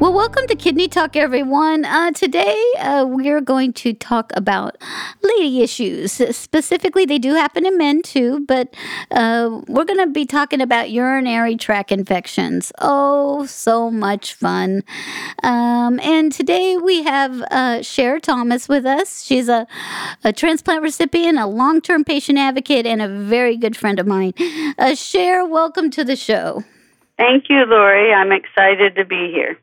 Well, welcome to Kidney Talk, everyone. Uh, today, uh, we're going to talk about lady issues. Specifically, they do happen in men too, but uh, we're going to be talking about urinary tract infections. Oh, so much fun. Um, and today, we have uh, Cher Thomas with us. She's a, a transplant recipient, a long term patient advocate, and a very good friend of mine. Uh, Cher, welcome to the show. Thank you, Lori. I'm excited to be here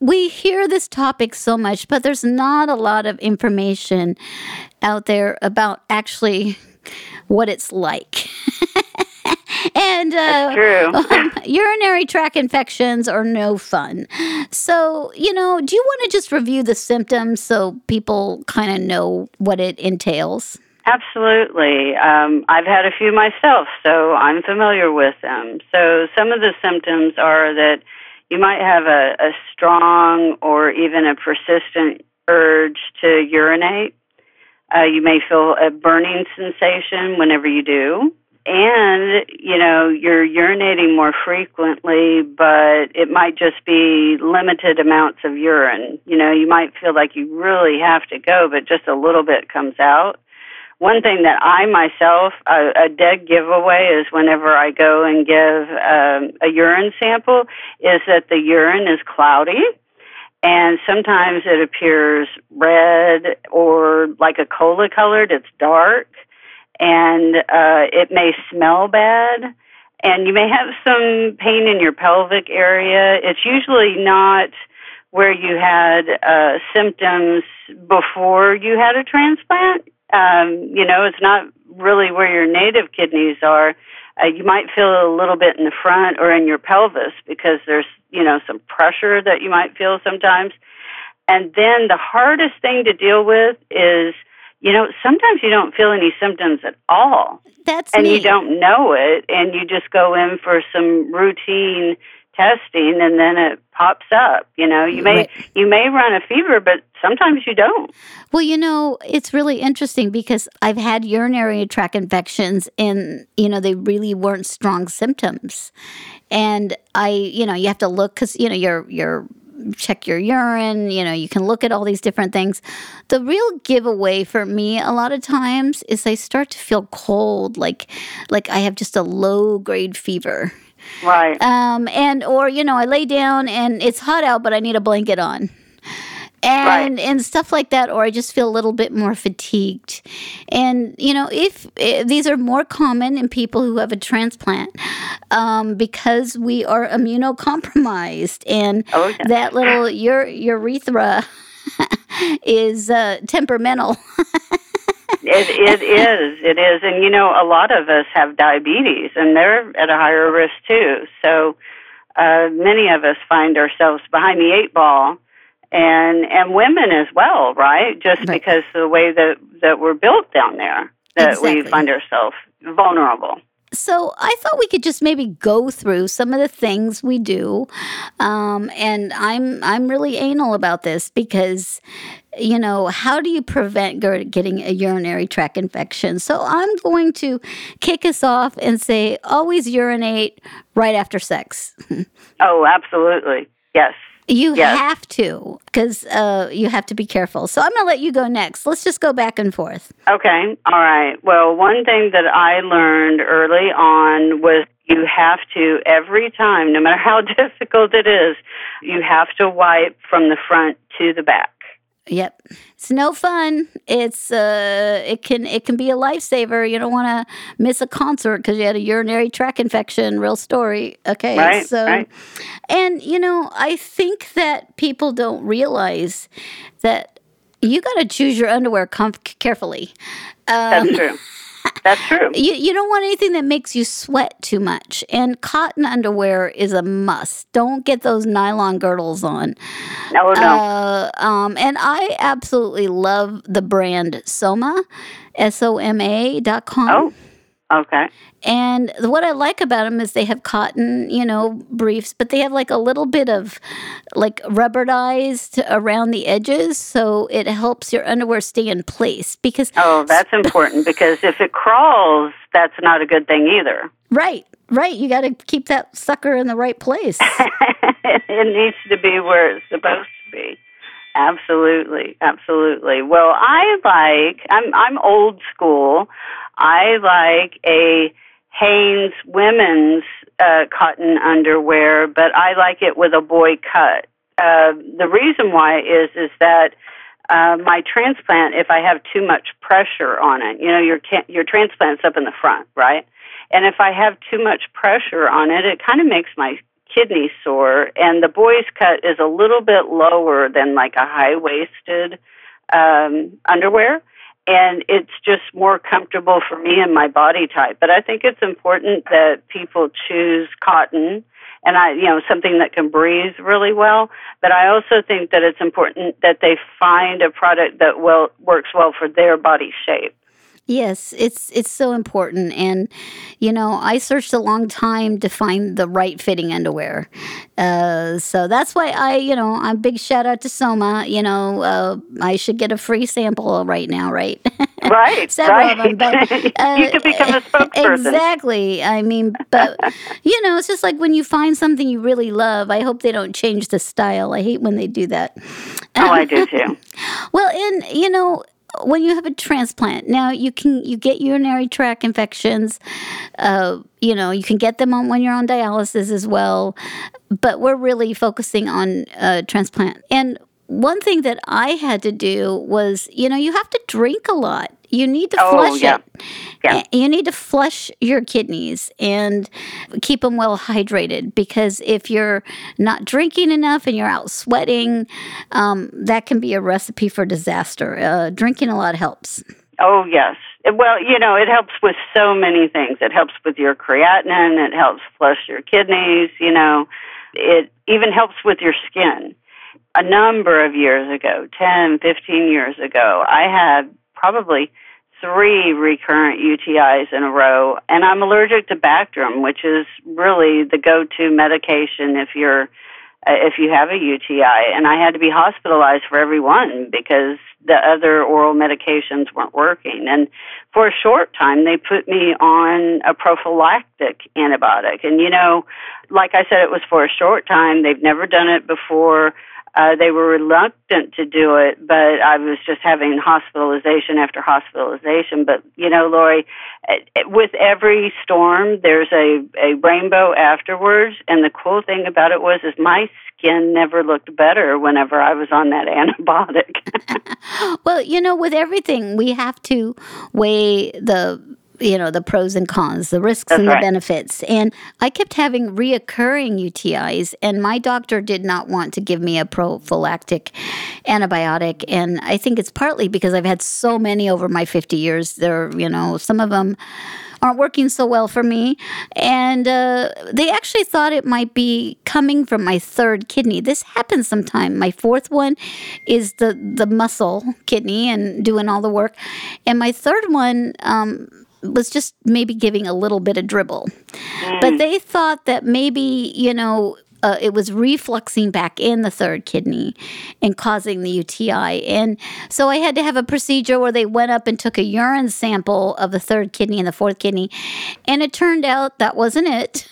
we hear this topic so much, but there's not a lot of information out there about actually what it's like. and uh, urinary tract infections are no fun. So, you know, do you want to just review the symptoms so people kind of know what it entails? Absolutely. Um, I've had a few myself, so I'm familiar with them. So, some of the symptoms are that you might have a, a strong or even a persistent urge to urinate. Uh, you may feel a burning sensation whenever you do. And, you know, you're urinating more frequently, but it might just be limited amounts of urine. You know, you might feel like you really have to go, but just a little bit comes out one thing that I myself, a, a dead giveaway is whenever I go and give um, a urine sample, is that the urine is cloudy. And sometimes it appears red or like a cola colored, it's dark. And uh, it may smell bad. And you may have some pain in your pelvic area. It's usually not where you had uh, symptoms before you had a transplant um, you know, it's not really where your native kidneys are. Uh, you might feel a little bit in the front or in your pelvis because there's, you know, some pressure that you might feel sometimes. And then the hardest thing to deal with is, you know, sometimes you don't feel any symptoms at all. That's and me. you don't know it, and you just go in for some routine testing and then it pops up you know you may right. you may run a fever but sometimes you don't. Well you know it's really interesting because i've had urinary tract infections and you know they really weren't strong symptoms. And i you know you have to look because you know you're you're check your urine you know you can look at all these different things. The real giveaway for me a lot of times is i start to feel cold like like i have just a low grade fever Right. Um, and or you know, I lay down and it's hot out, but I need a blanket on. And right. and stuff like that, or I just feel a little bit more fatigued. And you know, if, if these are more common in people who have a transplant, um, because we are immunocompromised, and oh, yeah. that little ure- urethra is uh, temperamental. It, it is. It is. And, you know, a lot of us have diabetes, and they're at a higher risk, too. So uh, many of us find ourselves behind the eight ball, and, and women as well, right? Just right. because of the way that, that we're built down there, that exactly. we find ourselves vulnerable. So I thought we could just maybe go through some of the things we do, um, and I'm I'm really anal about this because, you know, how do you prevent getting a urinary tract infection? So I'm going to kick us off and say always urinate right after sex. oh, absolutely, yes. You yes. have to, because uh, you have to be careful. So I'm going to let you go next. Let's just go back and forth. Okay. All right. Well, one thing that I learned early on was you have to, every time, no matter how difficult it is, you have to wipe from the front to the back. Yep. It's no fun. It's uh it can it can be a lifesaver. You don't want to miss a concert cuz you had a urinary tract infection, real story. Okay. Right, so right. and you know, I think that people don't realize that you got to choose your underwear comf- carefully. Um, That's true. That's true. You, you don't want anything that makes you sweat too much. And cotton underwear is a must. Don't get those nylon girdles on. No, no. Uh, um, and I absolutely love the brand Soma, S O M A dot com. Oh. Okay. And what I like about them is they have cotton, you know, briefs, but they have like a little bit of like rubberized around the edges, so it helps your underwear stay in place. Because oh, that's important because if it crawls, that's not a good thing either. Right, right. You got to keep that sucker in the right place. it needs to be where it's supposed to be. Absolutely, absolutely. Well, I like I'm I'm old school. I like a Hanes women's uh, cotton underwear, but I like it with a boy cut. Uh, the reason why is is that uh, my transplant, if I have too much pressure on it, you know, your your transplant's up in the front, right? And if I have too much pressure on it, it kind of makes my kidney sore. And the boys cut is a little bit lower than like a high waisted um, underwear and it's just more comfortable for me and my body type. But I think it's important that people choose cotton and I, you know, something that can breathe really well. But I also think that it's important that they find a product that well works well for their body shape. Yes, it's it's so important, and you know I searched a long time to find the right fitting underwear. Uh, so that's why I, you know, I'm big shout out to Soma. You know, uh, I should get a free sample right now, right? Right, Several right. of them, but uh, you could become a spokesperson. Exactly. I mean, but you know, it's just like when you find something you really love. I hope they don't change the style. I hate when they do that. Oh, I do too. well, and you know when you have a transplant now you can you get urinary tract infections uh, you know you can get them on when you're on dialysis as well but we're really focusing on uh, transplant. And one thing that i had to do was you know you have to drink a lot you need to oh, flush yeah. it. Yeah. You need to flush your kidneys and keep them well hydrated because if you're not drinking enough and you're out sweating, um, that can be a recipe for disaster. Uh, drinking a lot helps. Oh, yes. Well, you know, it helps with so many things. It helps with your creatinine, it helps flush your kidneys, you know, it even helps with your skin. A number of years ago, 10, 15 years ago, I had probably three recurrent UTIs in a row, and I'm allergic to Bactrim, which is really the go-to medication if you're uh, if you have a UTI. And I had to be hospitalized for every one because the other oral medications weren't working. And for a short time, they put me on a prophylactic antibiotic. And you know, like I said, it was for a short time. They've never done it before. Uh, they were reluctant to do it, but I was just having hospitalization after hospitalization. But you know, Lori, with every storm, there's a a rainbow afterwards. And the cool thing about it was, is my skin never looked better whenever I was on that antibiotic. well, you know, with everything, we have to weigh the you know the pros and cons the risks That's and the benefits and i kept having reoccurring utis and my doctor did not want to give me a prophylactic antibiotic and i think it's partly because i've had so many over my 50 years there you know some of them aren't working so well for me. And uh, they actually thought it might be coming from my third kidney. This happens sometime. My fourth one is the, the muscle kidney and doing all the work. And my third one, um, was just maybe giving a little bit of dribble. Mm. But they thought that maybe, you know, uh, it was refluxing back in the third kidney and causing the UTI. And so I had to have a procedure where they went up and took a urine sample of the third kidney and the fourth kidney. And it turned out that wasn't it.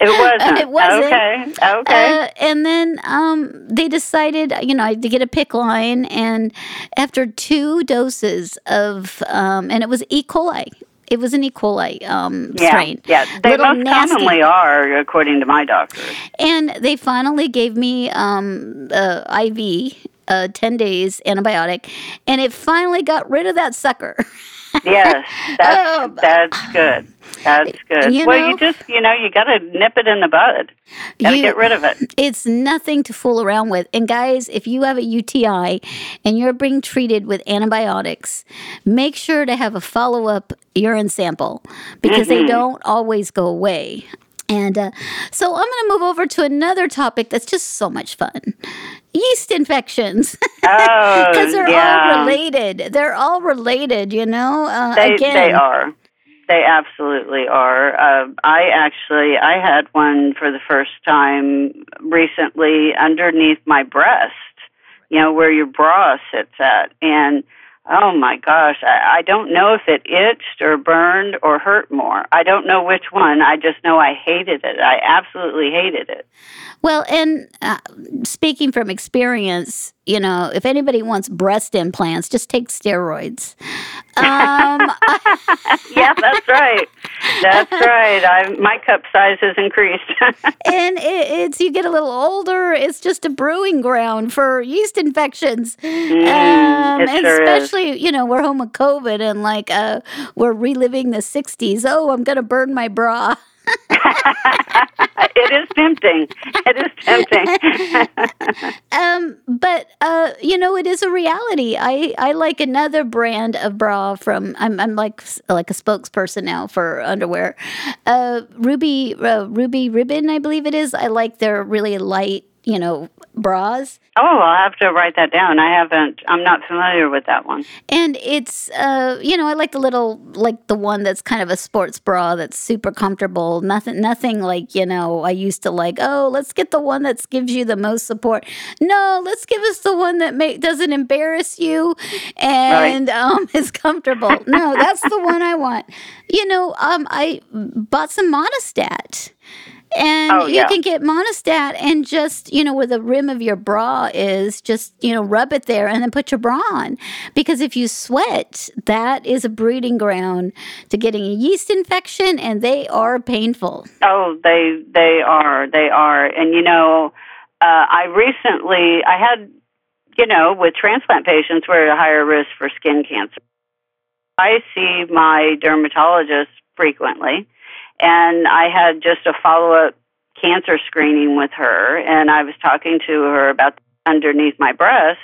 It wasn't. it wasn't. Okay. Okay. Uh, and then um, they decided, you know, to get a PICC line. And after two doses of, um, and it was E. coli. It was an E. coli um, yeah, strain. Yeah, they Little most nasty. commonly are, according to my doctor. And they finally gave me um, uh, IV, uh, 10 days antibiotic, and it finally got rid of that sucker. yes, that's, Oh, that's good. That's good. You well, know- you just, you know, you got to nip it in the bud. Got to get rid of it. It's nothing to fool around with. And guys, if you have a UTI and you're being treated with antibiotics, make sure to have a follow up urine sample because they mm-hmm. don't always go away. And uh, so I'm going to move over to another topic that's just so much fun yeast infections. Oh, Because they're yeah. all related. They're all related, you know? Uh, They, again, they are. They absolutely are. Uh, I actually I had one for the first time recently underneath my breast, you know, where your bra sits at, and Oh my gosh, I, I don't know if it itched or burned or hurt more. I don't know which one. I just know I hated it. I absolutely hated it. Well, and uh, speaking from experience, you know, if anybody wants breast implants, just take steroids. Um, yeah, that's right. That's right. I, my cup size has increased. and it, it's you get a little older. It's just a brewing ground for yeast infections. Mm, um, and sure especially, is. you know, we're home with COVID and like uh, we're reliving the '60s. Oh, I'm going to burn my bra. it is tempting. It is tempting. um, but uh, you know, it is a reality. I, I like another brand of bra from. I'm I'm like like a spokesperson now for underwear. Uh, Ruby uh, Ruby Ribbon, I believe it is. I like their really light you know, bras. Oh, I'll have to write that down. I haven't. I'm not familiar with that one. And it's, uh, you know, I like the little, like the one that's kind of a sports bra that's super comfortable. Nothing, nothing like you know. I used to like, oh, let's get the one that gives you the most support. No, let's give us the one that make doesn't embarrass you and right. um is comfortable. no, that's the one I want. You know, um, I bought some Monistat. And oh, you can get Monistat and just, you know, where the rim of your bra is, just, you know, rub it there and then put your bra on. Because if you sweat, that is a breeding ground to getting a yeast infection and they are painful. Oh, they they are. They are. And you know, uh, I recently I had you know, with transplant patients we're at a higher risk for skin cancer. I see my dermatologist frequently and I had just a follow up cancer screening with her, and I was talking to her about underneath my breast,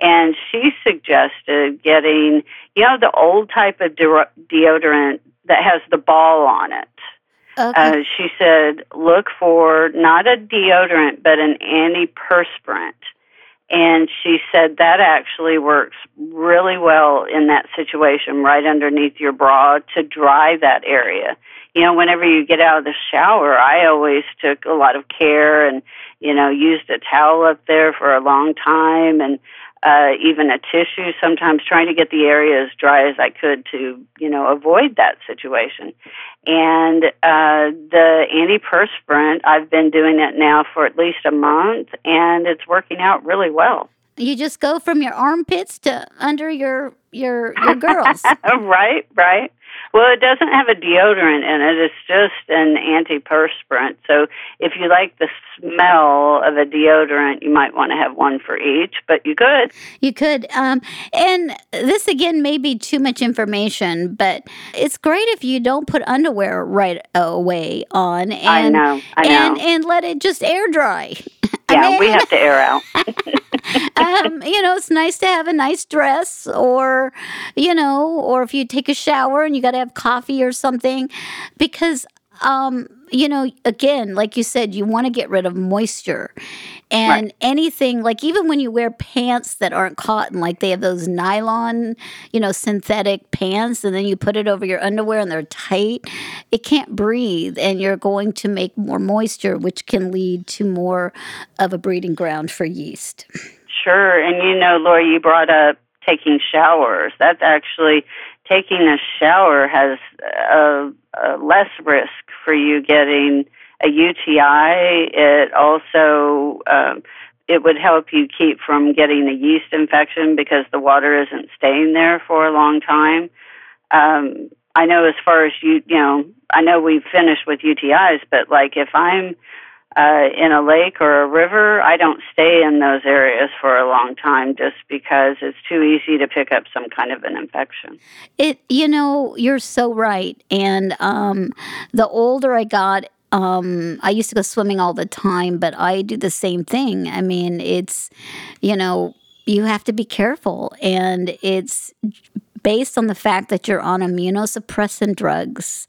and she suggested getting, you know, the old type of de- deodorant that has the ball on it. Okay. Uh, she said, look for not a deodorant, but an antiperspirant. And she said that actually works really well in that situation, right underneath your bra to dry that area you know, whenever you get out of the shower, I always took a lot of care and, you know, used a towel up there for a long time and uh, even a tissue, sometimes trying to get the area as dry as I could to, you know, avoid that situation. And uh, the antiperspirant, I've been doing it now for at least a month, and it's working out really well. You just go from your armpits to under your your your girls. right, right. Well, it doesn't have a deodorant in it. It's just an antiperspirant. So if you like the smell of a deodorant, you might want to have one for each, but you could. You could. Um, and this, again, may be too much information, but it's great if you don't put underwear right away on. And, I know. I know. And, and let it just air dry. Yeah, we have to air out. um, you know, it's nice to have a nice dress, or you know, or if you take a shower and you got to have coffee or something, because um, you know, again, like you said, you want to get rid of moisture. And right. anything, like even when you wear pants that aren't cotton, like they have those nylon, you know, synthetic pants, and then you put it over your underwear and they're tight, it can't breathe. And you're going to make more moisture, which can lead to more of a breeding ground for yeast. Sure. And you know, Lori, you brought up taking showers. That's actually taking a shower has a, a less risk for you getting a UTI. It also um, it would help you keep from getting a yeast infection because the water isn't staying there for a long time. Um, I know as far as you you know, I know we've finished with UTIs, but like if I'm uh, in a lake or a river, I don't stay in those areas for a long time just because it's too easy to pick up some kind of an infection. It, you know, you're so right. And um, the older I got, um, I used to go swimming all the time, but I do the same thing. I mean, it's, you know, you have to be careful, and it's based on the fact that you're on immunosuppressant drugs.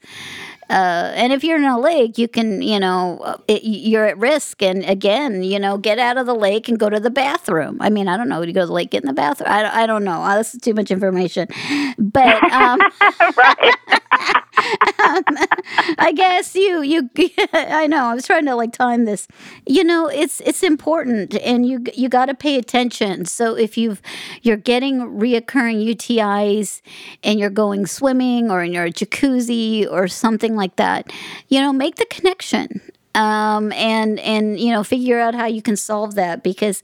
Uh, and if you're in a lake, you can, you know, it, you're at risk. And again, you know, get out of the lake and go to the bathroom. I mean, I don't know. You go to the lake, get in the bathroom? I, I don't know. Oh, this is too much information. But, um, right. I guess you you I know I was trying to like time this. You know, it's it's important and you you got to pay attention. So if you've you're getting reoccurring UTIs and you're going swimming or in your jacuzzi or something like that, you know, make the connection um, and and you know figure out how you can solve that because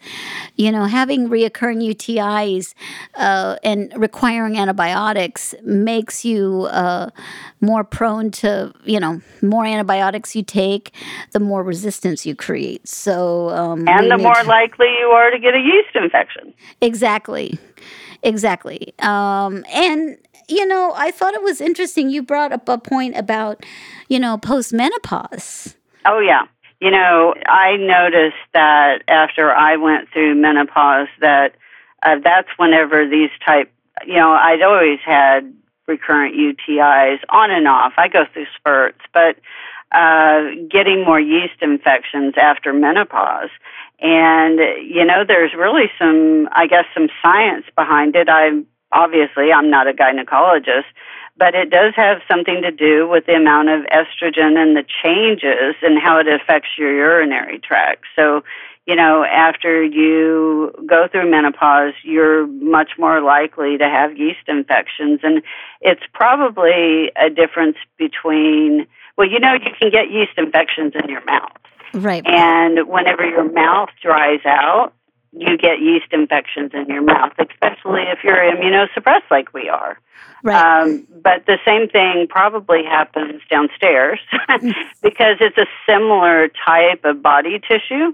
you know having reoccurring UTIs uh, and requiring antibiotics makes you uh, more prone to you know more antibiotics you take, the more resistance you create. So um, and the more to, likely you are to get a yeast infection. Exactly, exactly. Um, and you know, I thought it was interesting. You brought up a point about you know postmenopause Oh, yeah. You know, I noticed that after I went through menopause that uh, that's whenever these type, you know, I'd always had recurrent UTIs on and off. I go through spurts, but uh, getting more yeast infections after menopause. And, you know, there's really some, I guess, some science behind it. I'm obviously, I'm not a gynecologist, but it does have something to do with the amount of estrogen and the changes and how it affects your urinary tract. So, you know, after you go through menopause, you're much more likely to have yeast infections. And it's probably a difference between, well, you know, you can get yeast infections in your mouth. Right. And whenever your mouth dries out, you get yeast infections in your mouth, especially if you're immunosuppressed like we are. Right. Um, but the same thing probably happens downstairs because it's a similar type of body tissue.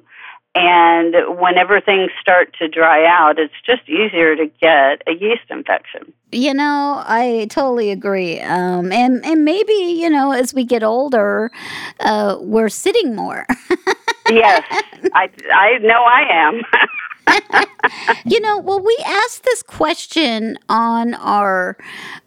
And whenever things start to dry out, it's just easier to get a yeast infection. You know, I totally agree. Um, and and maybe you know, as we get older, uh, we're sitting more. yes, I I know I am. you know, well, we asked this question on our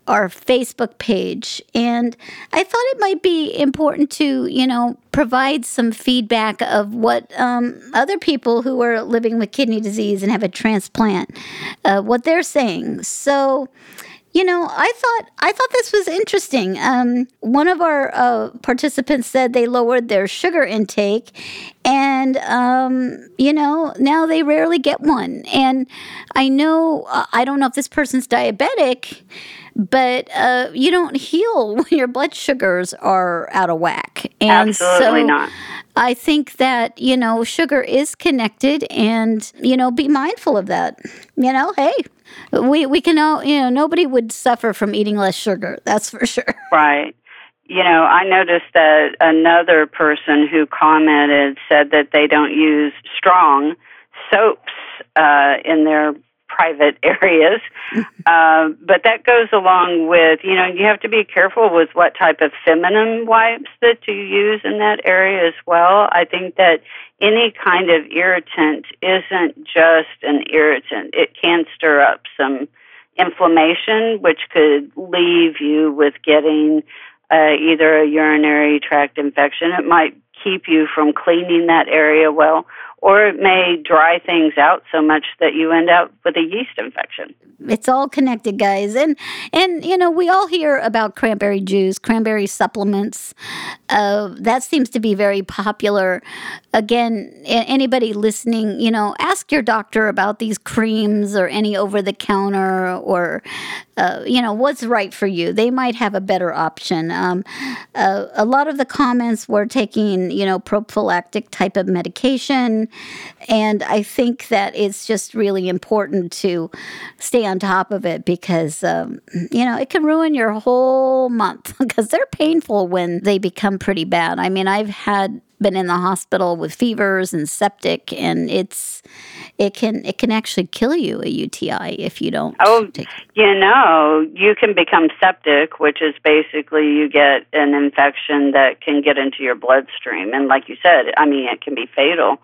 our Facebook page, and I thought it might be important to, you know, provide some feedback of what um, other people who are living with kidney disease and have a transplant, uh, what they're saying. So, you know, I thought I thought this was interesting. Um, one of our uh, participants said they lowered their sugar intake, and um, you know now they rarely get one. And I know uh, I don't know if this person's diabetic, but uh, you don't heal when your blood sugars are out of whack. And Absolutely so not. I think that, you know, sugar is connected and, you know, be mindful of that. You know, hey, we, we can all, you know, nobody would suffer from eating less sugar. That's for sure. Right. You know, I noticed that another person who commented said that they don't use strong soaps uh, in their private areas. uh, but that goes along with, you know, you have to be careful with what type of feminine wipes that you use in that area as well. I think that any kind of irritant isn't just an irritant, it can stir up some inflammation, which could leave you with getting uh, either a urinary tract infection. It might keep you from cleaning that area well, or it may dry things out so much that you end up with a yeast infection. It's all connected, guys. And and you know, we all hear about cranberry juice, cranberry supplements. Uh, that seems to be very popular. Again, anybody listening, you know, ask your doctor about these creams or any over the counter or uh, you know what's right for you. They might have a better option. Um, uh, a lot of the comments were taking you know prophylactic type of medication, and I think that it's just really important to stay on top of it because um, you know it can ruin your whole month because they're painful when they become pretty bad. I mean, I've had been in the hospital with fevers and septic, and it's it can it can actually kill you a UTI if you don't. Oh, take you know, you can become septic, which is basically you get an infection that can get into your bloodstream, and like you said, I mean, it can be fatal.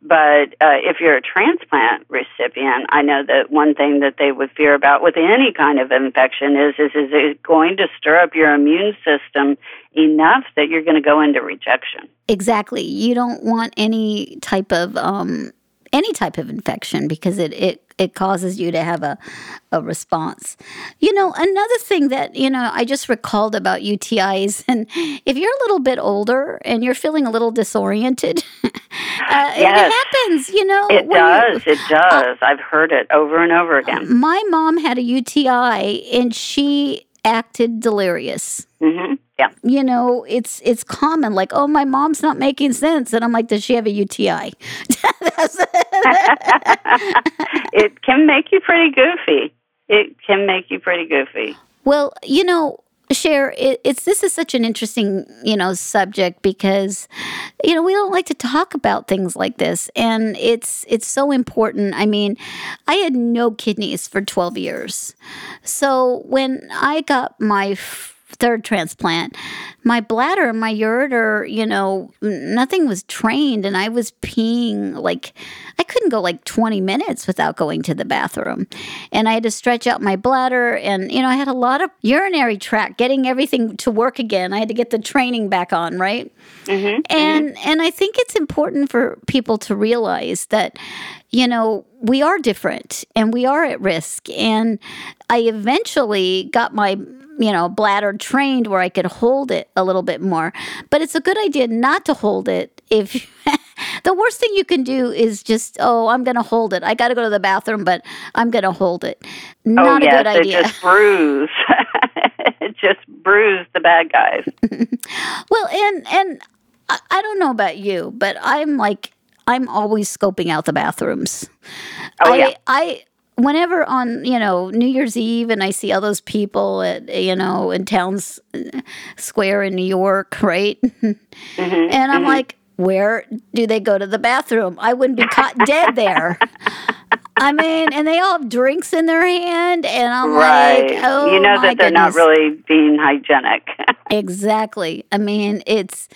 But uh, if you're a transplant recipient, I know that one thing that they would fear about with any kind of infection is is is it going to stir up your immune system enough that you're going to go into rejection. Exactly. You don't want any type of um, any type of infection because it, it it causes you to have a, a response. You know, another thing that, you know, I just recalled about UTIs, and if you're a little bit older and you're feeling a little disoriented, uh, yes. it happens, you know. It does. You, it does. Uh, I've heard it over and over again. My mom had a UTI and she acted delirious. Mm-hmm. Yeah. You know, it's it's common. Like, oh, my mom's not making sense, and I'm like, does she have a UTI? it can make you pretty goofy. It can make you pretty goofy. Well, you know, It, it's this is such an interesting you know subject because you know we don't like to talk about things like this and it's it's so important. I mean i had no kidneys for 12 years. So when i got my third transplant, my bladder, my ureter, you know, nothing was trained and I was peeing like I couldn't go like 20 minutes without going to the bathroom. And I had to stretch out my bladder and you know, I had a lot of urinary tract getting everything to work again. I had to get the training back on, right? Mm-hmm, and mm-hmm. and I think it's important for people to realize that you know, we are different and we are at risk. And I eventually got my you know, bladder trained where I could hold it a little bit more. But it's a good idea not to hold it if the worst thing you can do is just, oh, I'm going to hold it. I got to go to the bathroom, but I'm going to hold it. Oh, not oh, yes, a good idea. just bruise. just bruise the bad guys. well, and and I, I don't know about you, but I'm like I'm always scoping out the bathrooms. Oh, yeah. I whenever on you know New Year's Eve and I see all those people at you know in Times Square in New York, right? Mm-hmm, and I'm mm-hmm. like, where do they go to the bathroom? I wouldn't be caught dead there. I mean, and they all have drinks in their hand, and I'm right. like, oh, you know that they're goodness. not really being hygienic. exactly. I mean, it's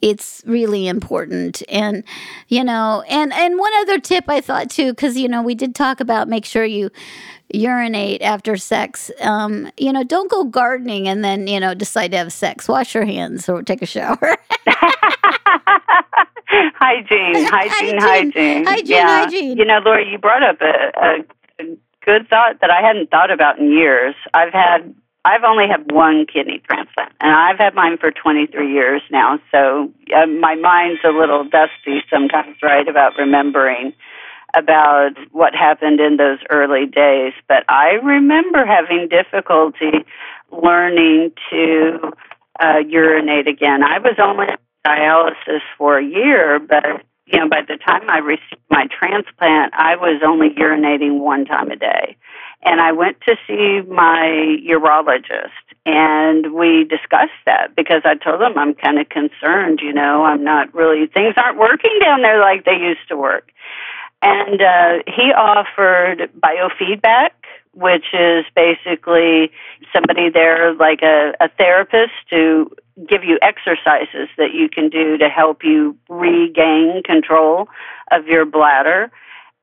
it's really important, and you know, and and one other tip I thought too, because you know we did talk about make sure you urinate after sex. Um, you know, don't go gardening and then you know decide to have sex. Wash your hands or take a shower. hygiene, hygiene, hygiene, hygiene, yeah. hygiene. You know, Lori, you brought up a, a, a good thought that I hadn't thought about in years. I've had, I've only had one kidney transplant, and I've had mine for 23 years now. So uh, my mind's a little dusty sometimes, right, about remembering about what happened in those early days. But I remember having difficulty learning to uh, urinate again. I was only on dialysis for a year, but you know, by the time I received my transplant, I was only urinating one time a day. And I went to see my urologist and we discussed that because I told him I'm kind of concerned, you know, I'm not really, things aren't working down there like they used to work. And uh, he offered biofeedback, which is basically somebody there, like a, a therapist, to give you exercises that you can do to help you regain control of your bladder.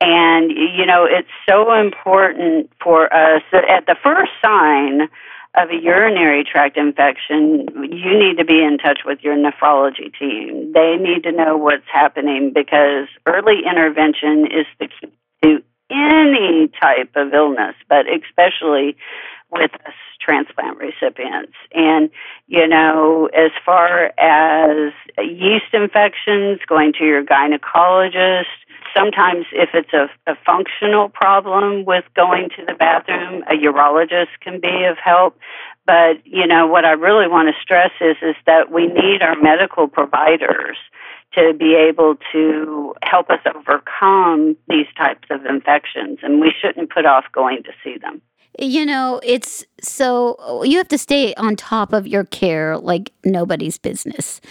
And, you know, it's so important for us that at the first sign of a urinary tract infection, you need to be in touch with your nephrology team. They need to know what's happening because early intervention is the key to any type of illness, but especially with us transplant recipients. And, you know, as far as yeast infections, going to your gynecologist, sometimes if it's a, a functional problem with going to the bathroom, a urologist can be of help. But, you know, what I really want to stress is, is that we need our medical providers to be able to help us overcome these types of infections, and we shouldn't put off going to see them. You know, it's so you have to stay on top of your care like nobody's business,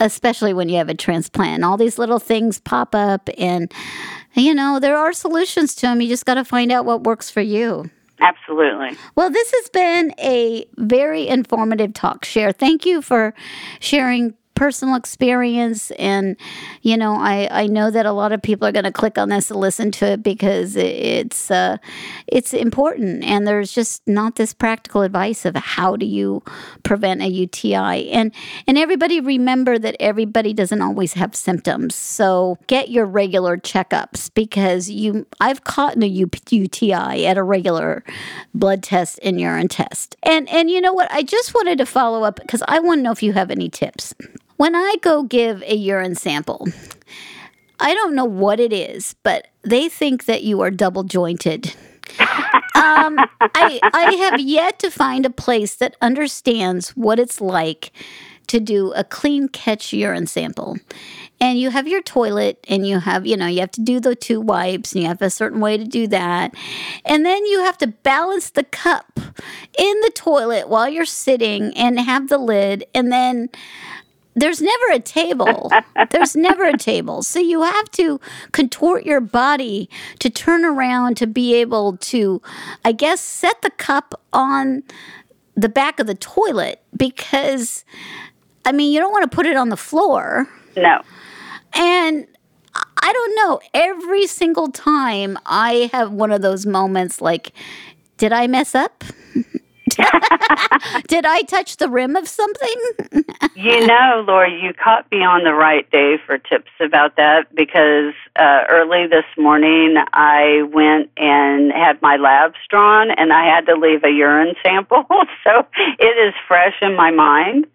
especially when you have a transplant. All these little things pop up, and you know, there are solutions to them. You just got to find out what works for you. Absolutely. Well, this has been a very informative talk, Cher. Thank you for sharing personal experience and you know i i know that a lot of people are going to click on this and listen to it because it's uh it's important and there's just not this practical advice of how do you prevent a uti and and everybody remember that everybody doesn't always have symptoms so get your regular checkups because you i've caught a uti at a regular blood test and urine test and and you know what i just wanted to follow up because i want to know if you have any tips when I go give a urine sample, I don't know what it is, but they think that you are double jointed. um, I, I have yet to find a place that understands what it's like to do a clean catch urine sample. And you have your toilet, and you have, you know, you have to do the two wipes, and you have a certain way to do that. And then you have to balance the cup in the toilet while you're sitting and have the lid. And then there's never a table. there's never a table. So you have to contort your body to turn around to be able to, I guess, set the cup on the back of the toilet because, I mean, you don't want to put it on the floor. No. And I don't know. Every single time I have one of those moments like, did I mess up? Did I touch the rim of something? you know, Lori, you caught me on the right day for tips about that because uh, early this morning I went and had my labs drawn and I had to leave a urine sample. so it is fresh in my mind.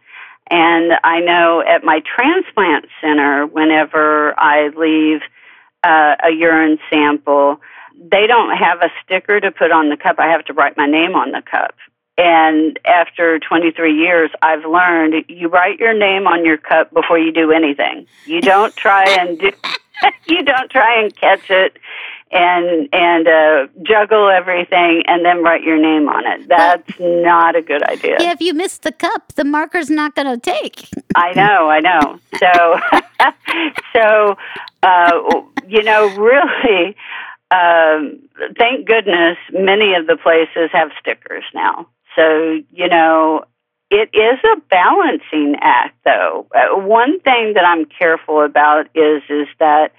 And I know at my transplant center, whenever I leave uh, a urine sample, they don't have a sticker to put on the cup. I have to write my name on the cup. And after 23 years, I've learned you write your name on your cup before you do anything. You don't try and do, you don't try and catch it and and uh, juggle everything and then write your name on it. That's not a good idea. Yeah, if you miss the cup, the marker's not going to take. I know, I know. So, so uh, you know, really. Um, thank goodness many of the places have stickers now. So, you know, it is a balancing act though. Uh, one thing that I'm careful about is is that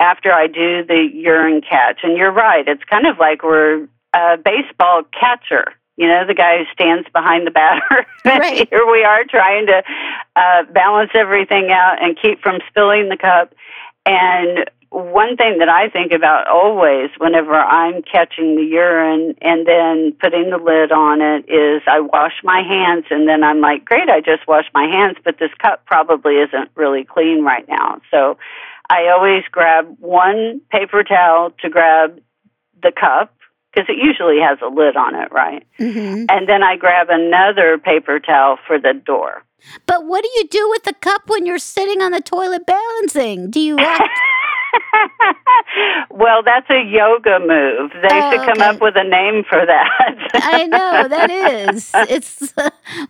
after I do the urine catch, and you're right, it's kind of like we're a baseball catcher. You know, the guy who stands behind the batter. Right. Here we are trying to uh, balance everything out and keep from spilling the cup. And one thing that I think about always whenever I'm catching the urine and then putting the lid on it is I wash my hands and then I'm like, great, I just washed my hands, but this cup probably isn't really clean right now. So I always grab one paper towel to grab the cup because it usually has a lid on it, right? Mm-hmm. And then I grab another paper towel for the door. But what do you do with the cup when you're sitting on the toilet balancing? Do you have well, that's a yoga move. They Oh, should come okay. up with a name for that. I know that is. It's.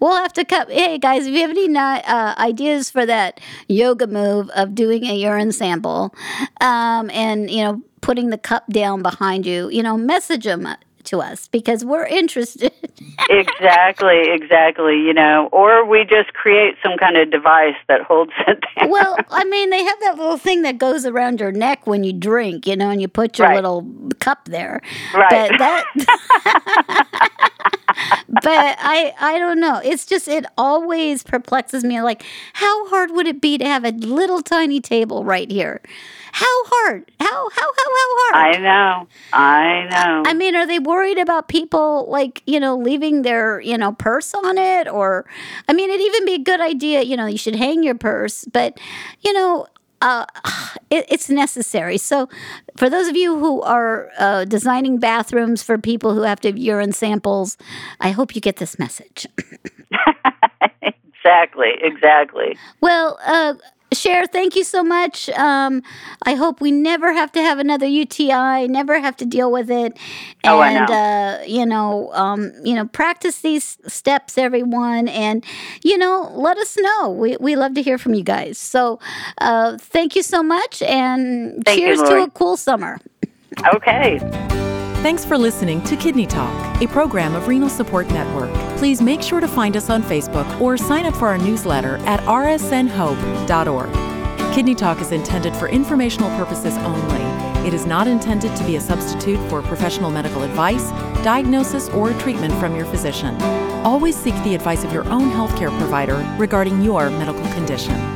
we'll have to cut. Hey guys, if you have any uh, ideas for that yoga move of doing a urine sample, um, and you know putting the cup down behind you, you know, message them to us because we're interested. exactly, exactly. You know, or we just create some kind of device that holds it down. well, I mean, they have that little thing that goes around your neck when you drink, you know, and you put your Right. little cup there. Right. But that. but I, I don't know. It's just it always perplexes me. Like, how hard would it be to have a little tiny table right here? How hard? How how how how hard? I know, I know. I mean, are they worried about people like, you know, leaving their, you know, purse on it? Or, I mean, it'd even be a good idea, you know, you should hang your purse, but, you know, uh, it, it's necessary. So, for those of you who are uh, designing bathrooms for people who have to have urine samples, I hope you get this message. exactly, exactly. Well, uh, Cher, thank you so much. Um, I hope we never have to have another UTI, never have to deal with it. Oh, I and know. uh, you know, um, you know, practice these steps, everyone, and you know, let us know. We we love to hear from you guys. So, uh, thank you so much, and Thank you, cheers to a cool summer. Okay. Thanks for listening to Kidney Talk, a program of Renal Support Network. Please make sure to find us on Facebook or sign up for our newsletter at rsnhope.org. Kidney Talk is intended for informational purposes only. It is not intended to be a substitute for professional medical advice, diagnosis, or treatment from your physician. Always seek the advice of your own healthcare provider regarding your medical condition.